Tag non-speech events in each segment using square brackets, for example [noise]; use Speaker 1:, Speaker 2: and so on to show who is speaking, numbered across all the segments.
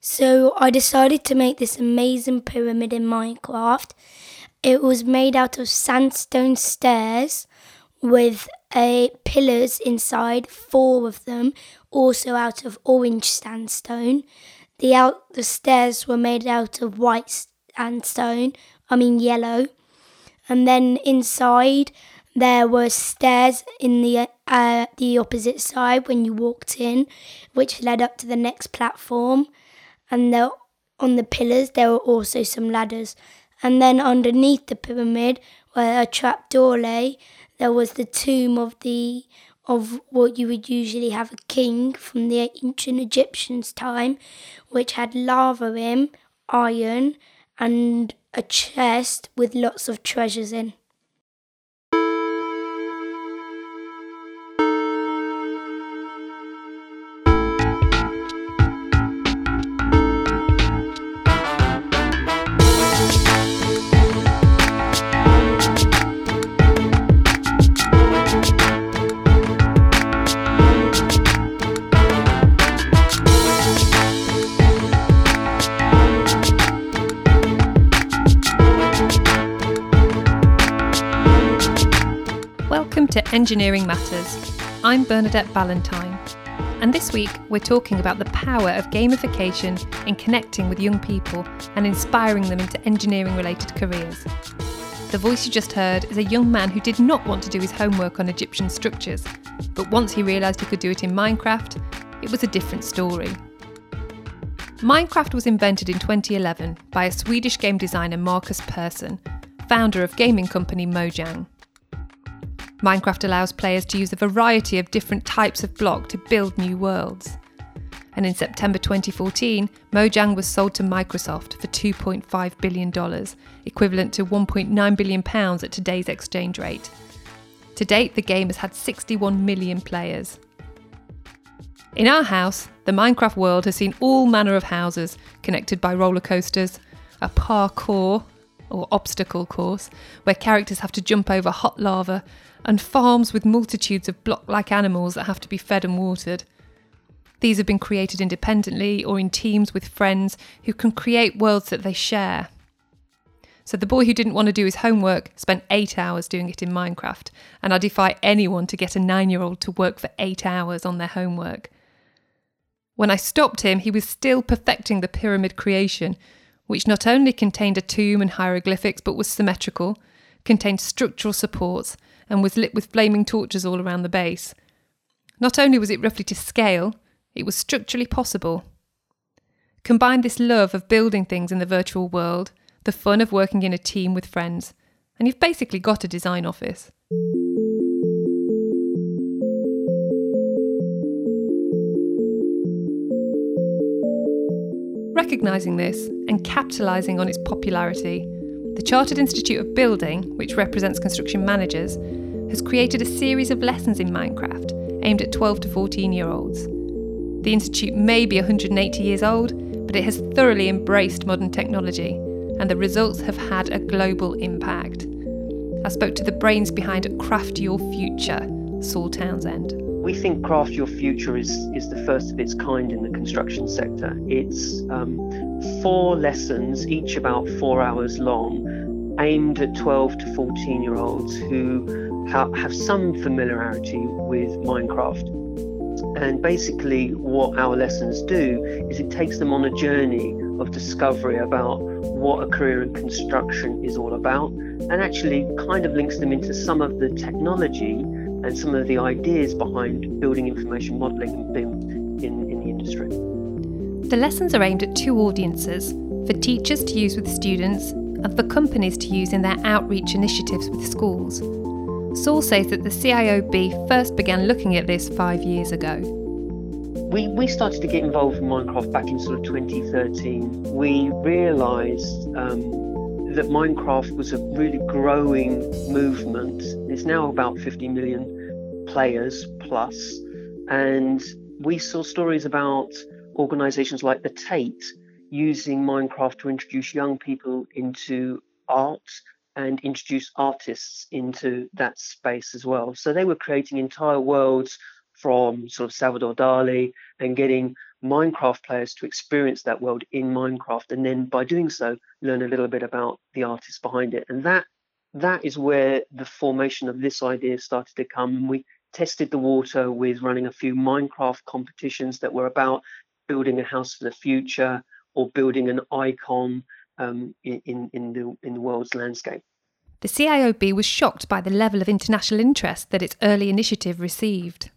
Speaker 1: So I decided to make this amazing pyramid in Minecraft. It was made out of sandstone stairs with a pillars inside, four of them, also out of orange sandstone. The out the stairs were made out of white sandstone, I mean yellow. And then inside there were stairs in the uh, the opposite side when you walked in, which led up to the next platform. And there, on the pillars there were also some ladders. And then underneath the pyramid, where a trap door lay, there was the tomb of the of what you would usually have a king from the ancient Egyptians' time, which had lava in, iron, and a chest with lots of treasures in.
Speaker 2: To Engineering Matters. I'm Bernadette Ballantyne, and this week we're talking about the power of gamification in connecting with young people and inspiring them into engineering related careers. The voice you just heard is a young man who did not want to do his homework on Egyptian structures, but once he realised he could do it in Minecraft, it was a different story. Minecraft was invented in 2011 by a Swedish game designer Markus Persson, founder of gaming company Mojang. Minecraft allows players to use a variety of different types of block to build new worlds. And in September 2014, Mojang was sold to Microsoft for $2.5 billion, equivalent to £1.9 billion at today's exchange rate. To date, the game has had 61 million players. In our house, the Minecraft world has seen all manner of houses connected by roller coasters, a parkour or obstacle course where characters have to jump over hot lava and farms with multitudes of block like animals that have to be fed and watered. These have been created independently or in teams with friends who can create worlds that they share. So the boy who didn't want to do his homework spent eight hours doing it in Minecraft, and I defy anyone to get a nine year old to work for eight hours on their homework. When I stopped him, he was still perfecting the pyramid creation, which not only contained a tomb and hieroglyphics but was symmetrical, contained structural supports, and was lit with flaming torches all around the base. Not only was it roughly to scale, it was structurally possible. Combine this love of building things in the virtual world, the fun of working in a team with friends, and you've basically got a design office. Recognising this and capitalising on its popularity, the Chartered Institute of Building, which represents construction managers, has created a series of lessons in Minecraft aimed at 12 to 14 year olds. The Institute may be 180 years old, but it has thoroughly embraced modern technology, and the results have had a global impact. I spoke to the brains behind Craft Your Future, Saul Townsend.
Speaker 3: We think Craft Your Future is, is the first of its kind in the construction sector. It's um, four lessons, each about four hours long, aimed at 12 to 14 year olds who ha- have some familiarity with Minecraft. And basically, what our lessons do is it takes them on a journey of discovery about what a career in construction is all about and actually kind of links them into some of the technology and some of the ideas behind building information modeling and BIM in, in the industry.
Speaker 2: The lessons are aimed at two audiences for teachers to use with students and for companies to use in their outreach initiatives with schools. Saul says that the CIOB first began looking at this five years ago.
Speaker 3: We, we started to get involved in Minecraft back in sort of 2013. We realised um, that Minecraft was a really growing movement. It's now about 50 million players plus, and we saw stories about organizations like the Tate using Minecraft to introduce young people into art and introduce artists into that space as well. So they were creating entire worlds from sort of Salvador Dali and getting Minecraft players to experience that world in Minecraft, and then by doing so, learn a little bit about the artist behind it. And that that is where the formation of this idea started to come. We tested the water with running a few Minecraft competitions that were about building a house for the future or building an icon um, in, in, the, in the world's landscape.
Speaker 2: The CIOB was shocked by the level of international interest that its early initiative received.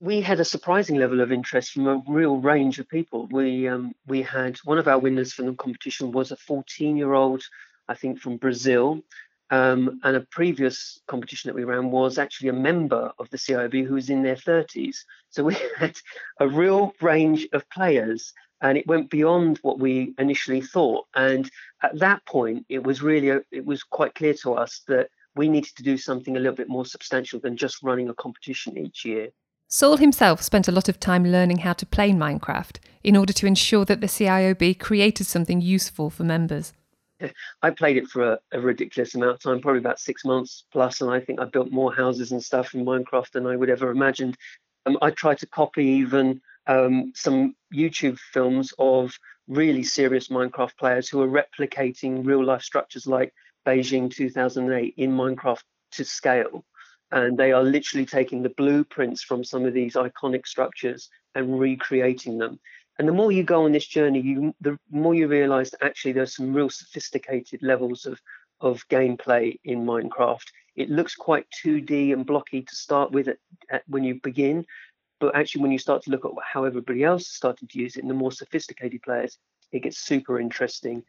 Speaker 3: We had a surprising level of interest from a real range of people. We um, we had one of our winners from the competition was a 14 year old, I think from Brazil, um, and a previous competition that we ran was actually a member of the CIB who was in their 30s. So we [laughs] had a real range of players, and it went beyond what we initially thought. And at that point, it was really a, it was quite clear to us that we needed to do something a little bit more substantial than just running a competition each year.
Speaker 2: Saul himself spent a lot of time learning how to play Minecraft in order to ensure that the CIOB created something useful for members. [laughs]
Speaker 3: I played it for a, a, ridiculous amount of time, probably about six months plus, and I think I built more houses and stuff in Minecraft than I would ever imagined. Um, I tried to copy even um, some YouTube films of really serious Minecraft players who are replicating real life structures like Beijing 2008 in Minecraft to scale. And they are literally taking the blueprints from some of these iconic structures and recreating them. And the more you go on this journey, you the more you realise that actually there's some real sophisticated levels of of gameplay in Minecraft. It looks quite 2D and blocky to start with at, at, when you begin, but actually when you start to look at how everybody else is starting to use it, and the more sophisticated players, it gets super interesting.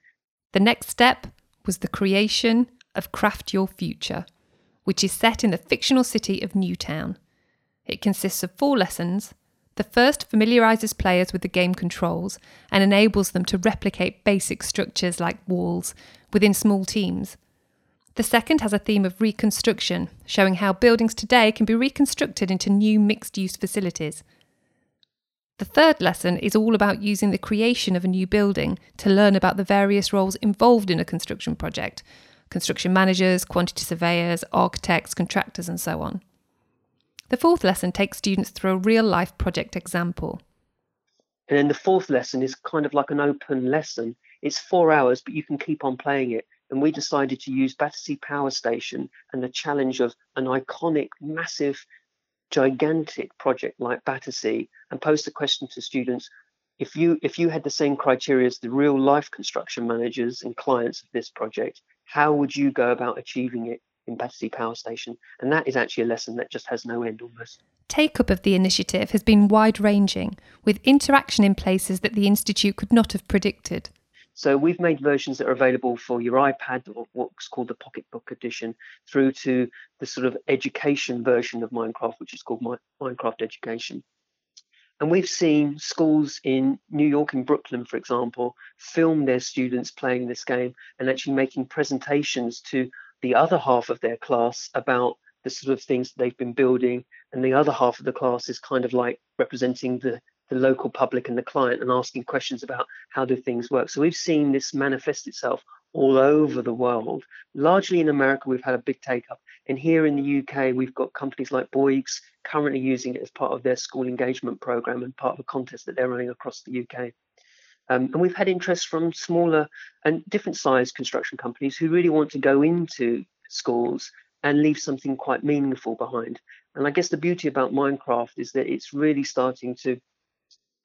Speaker 2: The next step was the creation of Craft Your Future, which is set in the fictional city of Newtown. It consists of four lessons the first familiarises players with the game controls and enables them to replicate basic structures like walls within small teams. The second has a theme of reconstruction, showing how buildings today can be reconstructed into new mixed use facilities. The third lesson is all about using the creation of a new building to learn about the various roles involved in a construction project construction managers, quantity surveyors, architects, contractors, and so on. The fourth lesson takes students through a real life project example.
Speaker 3: And then the fourth lesson is kind of like an open lesson. It's four hours, but you can keep on playing it. And we decided to use Battersea Power Station and the challenge of an iconic, massive, gigantic project like Battersea and pose the question to students if you if you had the same criteria as the real life construction managers and clients of this project, how would you go about achieving it in Battersea Power Station. And that is actually a lesson that just has no end almost.
Speaker 2: Take up of the initiative has been wide ranging, with interaction in places that the Institute could not have predicted.
Speaker 3: So we've made versions that are available for your iPad or what's called the Pocketbook edition, through to the sort of education version of Minecraft, which is called Minecraft Education. And we've seen schools in New York and Brooklyn, for example, film their students playing this game and actually making presentations to the other half of their class about the sort of things they've been building, and the other half of the class is kind of like representing the the local public and the client and asking questions about how do things work. So we've seen this manifest itself all over the world. Largely in America, we've had a big take up. And here in the UK, we've got companies like Bouygues currently using it as part of their school engagement program and part of a contest that they're running across the UK. Um, and we've had interest from smaller and different sized construction companies who really want to go into schools and leave something quite meaningful behind. And I guess the beauty about Minecraft is that it's really starting to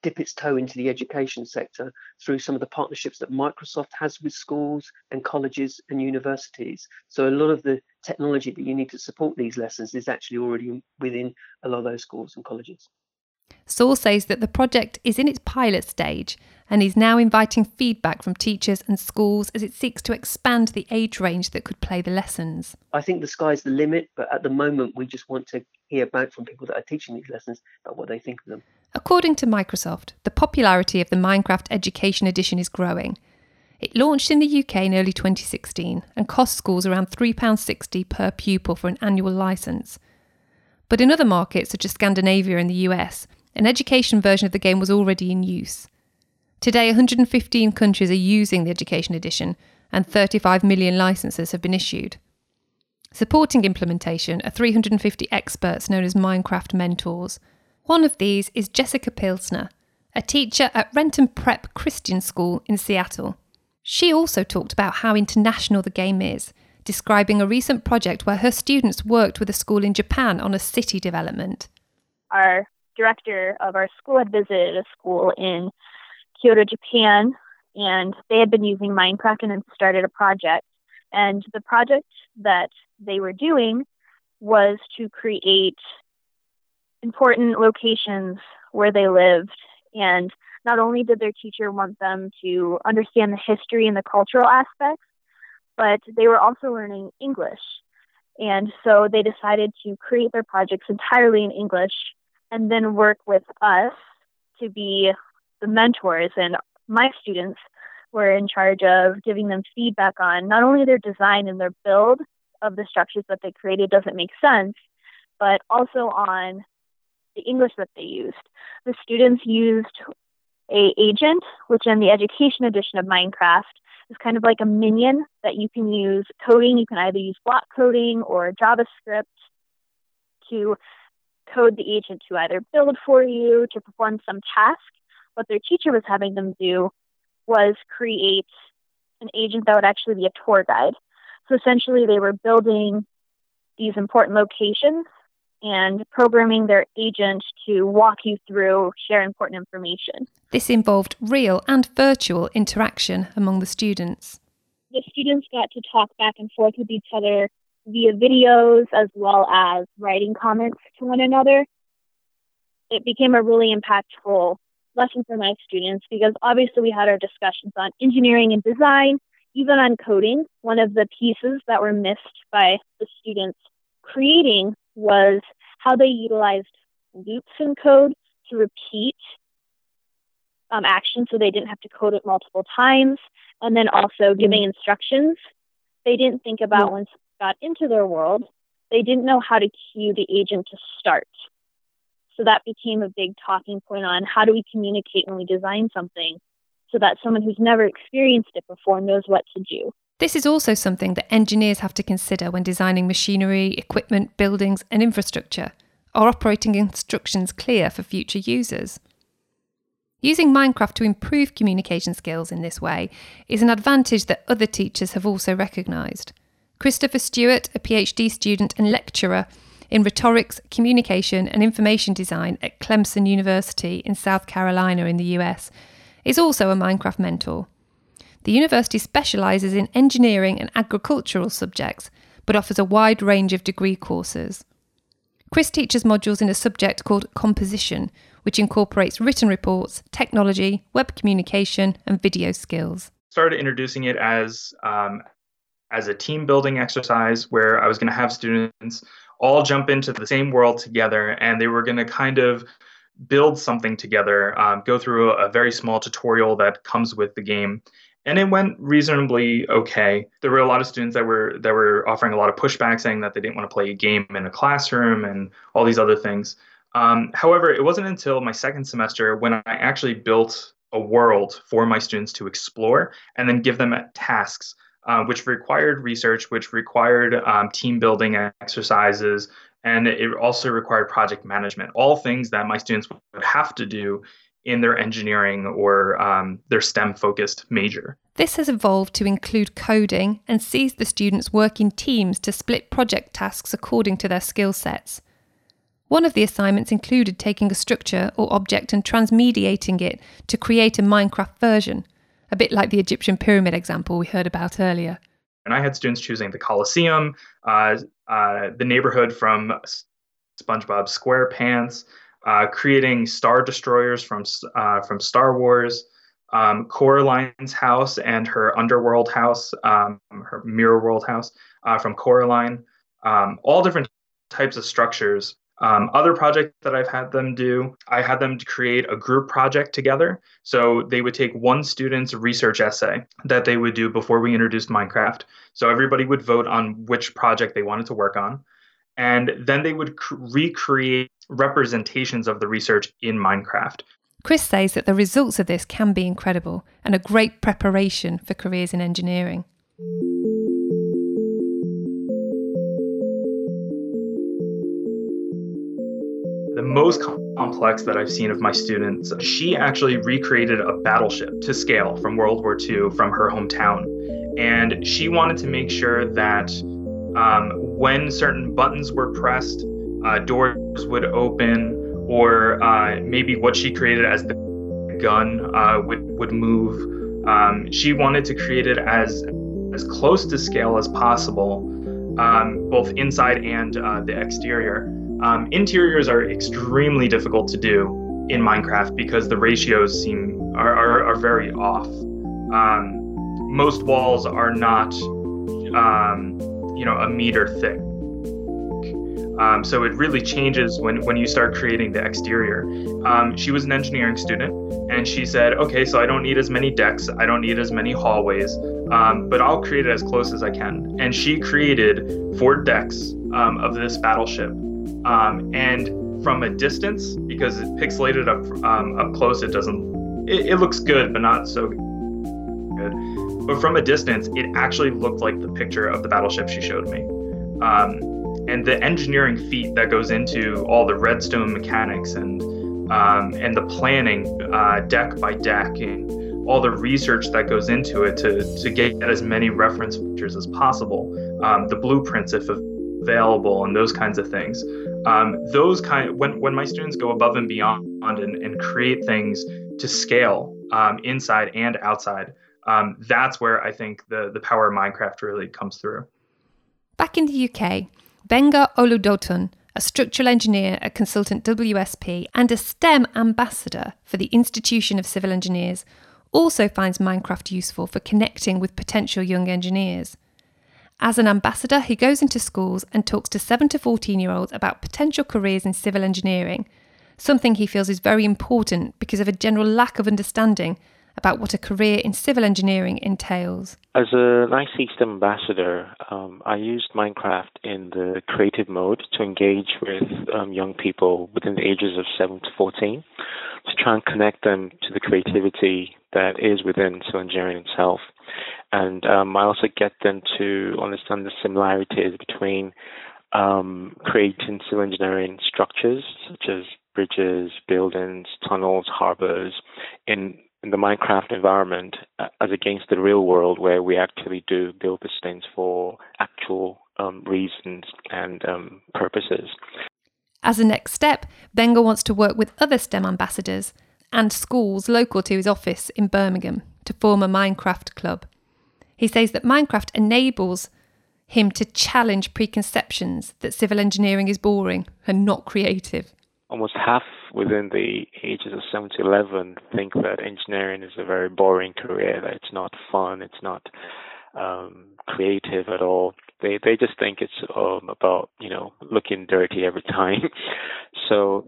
Speaker 3: dip its toe into the education sector through some of the partnerships that Microsoft has with schools and colleges and universities. So a lot of the technology that you need to support these lessons is actually already within a lot of those schools and colleges.
Speaker 2: Saul says that the project is in its pilot stage and is now inviting feedback from teachers and schools as it seeks to expand the age range that could play the lessons.
Speaker 3: I think the sky's the limit, but at the moment we just want to hear back from people that are teaching these lessons about what they think of them.
Speaker 2: According to Microsoft, the popularity of the Minecraft Education Edition is growing. It launched in the UK in early 2016 and cost schools around £3.60 per pupil for an annual licence. But in other markets, such as Scandinavia and the US, an education version of the game was already in use. Today, 115 countries are using the Education Edition, and 35 million licenses have been issued. Supporting implementation are 350 experts known as Minecraft mentors. One of these is Jessica Pilsner, a teacher at Renton Prep Christian School in Seattle. She also talked about how international the game is, describing a recent project where her students worked with a school in Japan on a city development.
Speaker 4: Our director of our school had visited a school in Kyoto, Japan, and they had been using Minecraft and had started a project. And the project that they were doing was to create important locations where they lived. And not only did their teacher want them to understand the history and the cultural aspects, but they were also learning English. And so they decided to create their projects entirely in English and then work with us to be the mentors. And my students were in charge of giving them feedback on not only their design and their build of the structures that they created doesn't make sense, but also on the English that they used. The students used a agent, which in the education edition of Minecraft is kind of like a minion that you can use coding. You can either use block coding or JavaScript to code the agent to either build for you, to perform some task. What their teacher was having them do was create an agent that would actually be a tour guide. So essentially, they were building these important locations and programming their agent to walk you through, share important information.
Speaker 2: This involved real and virtual interaction among the students.
Speaker 4: The students got to talk back and forth with each other via videos as well as writing comments to one another. It became a really impactful lesson for my students because obviously we had our discussions on engineering and design, even on coding. One of the pieces that were missed by the students creating was how they utilized loops in code to repeat um, actions so they didn't have to code it multiple times. And then also giving mm-hmm. instructions. They didn't think about once got into their world, they didn't know how to cue the agent to start. So that became a big talking point on how do we communicate when we design something so that someone who's never experienced it before knows what to do.
Speaker 2: This is also something that engineers have to consider when designing machinery, equipment, buildings, and infrastructure. Are operating instructions clear for future users? Using Minecraft to improve communication skills in this way is an advantage that other teachers have also recognised. Christopher Stewart, a PhD student and lecturer in rhetorics, communication, and information design at Clemson University in South Carolina in the US, is also a Minecraft mentor. The university specialises in engineering and agricultural subjects, but offers a wide range of degree courses. Chris teaches modules in a subject called composition, which incorporates written reports, technology, web communication, and video skills.
Speaker 5: Started introducing it as um, as a team building exercise where I was going to have students all jump into the same world together and they were going to kind of build something together, um, go through a, a very small tutorial that comes with the game. And it went reasonably okay. There were a lot of students that were that were offering a lot of pushback, saying that they didn't want to play a game in a classroom and all these other things. Um, however, it wasn't until my second semester when I actually built a world for my students to explore and then give them tasks uh, which required research, which required um, team building exercises, and it also required project management. All things that my students would have to do in their engineering or um, their STEM focused major.
Speaker 2: This has evolved to include coding and sees the students work in teams to split project tasks according to their skill sets. One of the assignments included taking a structure or object and transmediating it to create a Minecraft version a bit like the Egyptian pyramid example we heard about earlier.
Speaker 5: And I had students choosing the Colosseum, uh, uh, the neighborhood from SpongeBob SquarePants, uh, creating star destroyers from uh, from Star Wars, um, Coraline's house and her underworld house, um, her mirror world house uh, from Coraline, um, all different types of structures um, other projects that I've had them do, I had them to create a group project together. So they would take one student's research essay that they would do before we introduced Minecraft. So everybody would vote on which project they wanted to work on. And then they would cr- recreate representations of the research in Minecraft.
Speaker 2: Chris says that the results of this can be incredible and a great preparation for careers in engineering.
Speaker 5: The most complex that I've seen of my students. She actually recreated a battleship to scale from World War II from her hometown. And she wanted to make sure that um, when certain buttons were pressed, uh, doors would open, or uh, maybe what she created as the gun uh, would, would move. Um, she wanted to create it as, as close to scale as possible, um, both inside and uh, the exterior. Um, interiors are extremely difficult to do in Minecraft because the ratios seem are, are, are very off. Um, most walls are not, um, you know, a meter thick. Um, so it really changes when, when you start creating the exterior. Um, she was an engineering student, and she said, "Okay, so I don't need as many decks, I don't need as many hallways, um, but I'll create it as close as I can." And she created four decks um, of this battleship, um, and from a distance, because it pixelated up um, up close, it doesn't. It, it looks good, but not so good. But from a distance, it actually looked like the picture of the battleship she showed me. Um, and the engineering feat that goes into all the redstone mechanics and um, and the planning uh, deck by deck and all the research that goes into it to, to get as many reference pictures as possible, um, the blueprints if available, and those kinds of things. Um, those kind when when my students go above and beyond and, and create things to scale um, inside and outside, um, that's where I think the the power of Minecraft really comes through.
Speaker 2: Back in the UK, Benga Oludotun, a structural engineer at consultant WSP and a STEM ambassador for the Institution of Civil Engineers, also finds Minecraft useful for connecting with potential young engineers. As an ambassador, he goes into schools and talks to 7 to 14 year olds about potential careers in civil engineering, something he feels is very important because of a general lack of understanding about what a career in civil engineering entails.
Speaker 6: As an IC ambassador, um, I used Minecraft in the creative mode to engage with um, young people within the ages of 7 to 14 to try and connect them to the creativity that is within civil engineering itself. And um, I also get them to understand the similarities between um, creating civil engineering structures such as bridges, buildings, tunnels, harbors in in the Minecraft environment uh, as against the real world where we actually do build these things for actual um, reasons and um, purposes.
Speaker 2: As a next step, Benga wants to work with other STEM ambassadors and schools local to his office in Birmingham to form a Minecraft club. He says that Minecraft enables him to challenge preconceptions that civil engineering is boring and not creative.
Speaker 6: Almost half within the ages of 7 to 11 think that engineering is a very boring career, that it's not fun, it's not um, creative at all. They they just think it's um, about you know looking dirty every [laughs] time. so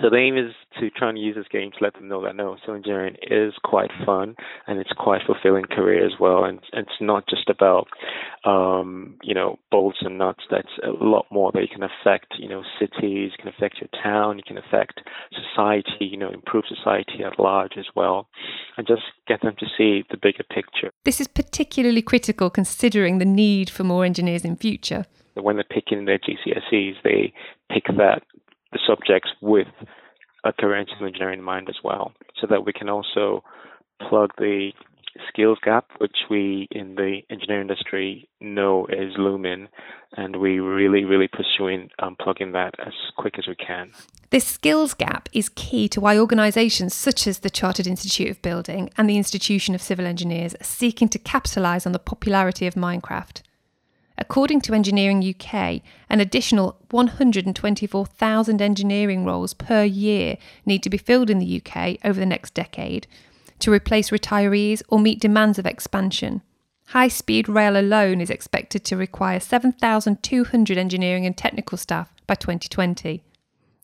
Speaker 6: so the aim is to try and use this game to let them know that no, civil engineering is quite fun and it's quite fulfilling career as well. And, it's not just about, um, you know, bolts and nuts. That's a lot more that you can affect, you know, cities, you can affect your town, you can affect society, you know, improve society at large as well. And just get them to see the bigger picture.
Speaker 2: This is particularly critical considering the need for more engineers in future.
Speaker 6: When they're picking their GCSEs, they pick that the subjects with a career in civil engineering in mind as well, so that we can also plug the skills gap, which we in the engineering industry know is looming, and we really, really pursuing um, plugging that as quick as we can.
Speaker 2: This skills gap is key to why organisations such as the Chartered Institute of Building and the Institution of Civil Engineers are seeking to capitalise on the popularity of Minecraft. According to Engineering UK, an additional 124,000 engineering roles per year need to be filled in the UK over the next decade to replace retirees or meet demands of expansion. High speed rail alone is expected to require 7,200 engineering and technical staff by 2020.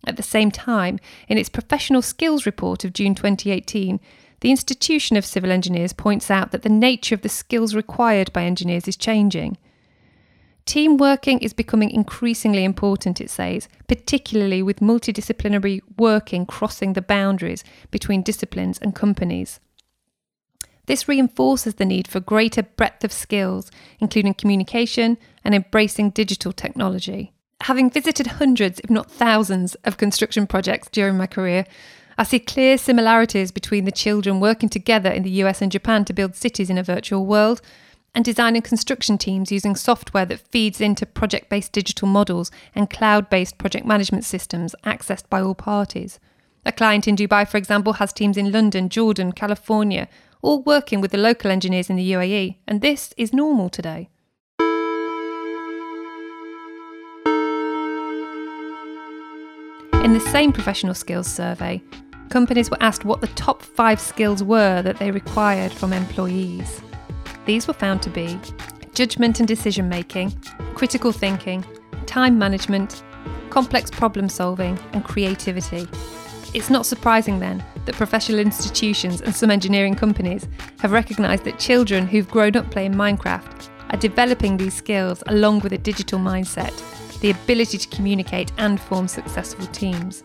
Speaker 2: At the same time, in its professional skills report of June 2018, the Institution of Civil Engineers points out that the nature of the skills required by engineers is changing. Team working is becoming increasingly important, it says, particularly with multidisciplinary working crossing the boundaries between disciplines and companies. This reinforces the need for greater breadth of skills, including communication and embracing digital technology. Having visited hundreds, if not thousands, of construction projects during my career, I see clear similarities between the children working together in the US and Japan to build cities in a virtual world and design and construction teams using software that feeds into project based digital models and cloud based project management systems accessed by all parties. A client in Dubai, for example, has teams in London, Jordan, California, all working with the local engineers in the UAE, and this is normal today. In the same professional skills survey, companies were asked what the top five skills were that they required from employees. These were found to be judgment and decision making, critical thinking, time management, complex problem solving, and creativity. It's not surprising then that professional institutions and some engineering companies have recognised that children who've grown up playing Minecraft are developing these skills along with a digital mindset, the ability to communicate and form successful teams.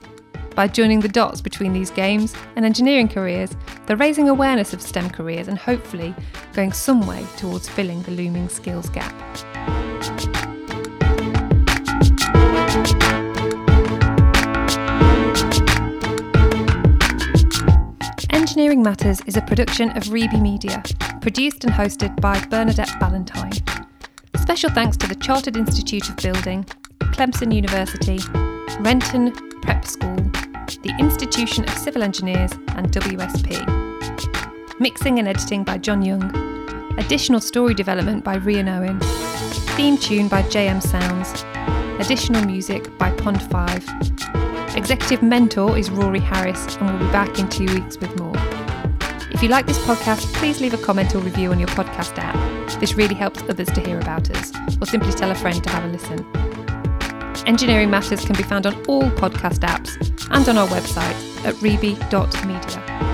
Speaker 2: By joining the dots between these games and engineering careers, they're raising awareness of STEM careers and hopefully going some way towards filling the looming skills gap. Engineering Matters is a production of Reby Media, produced and hosted by Bernadette Ballantyne. Special thanks to the Chartered Institute of Building, Clemson University, Renton Prep School, the Institution of Civil Engineers, and WSP. Mixing and editing by John Young. Additional story development by Rian Owen. Theme tune by JM Sounds. Additional music by Pond 5. Executive mentor is Rory Harris, and we'll be back in two weeks with more. If you like this podcast, please leave a comment or review on your podcast app. This really helps others to hear about us, or simply tell a friend to have a listen. Engineering Matters can be found on all podcast apps and on our website at reby.media.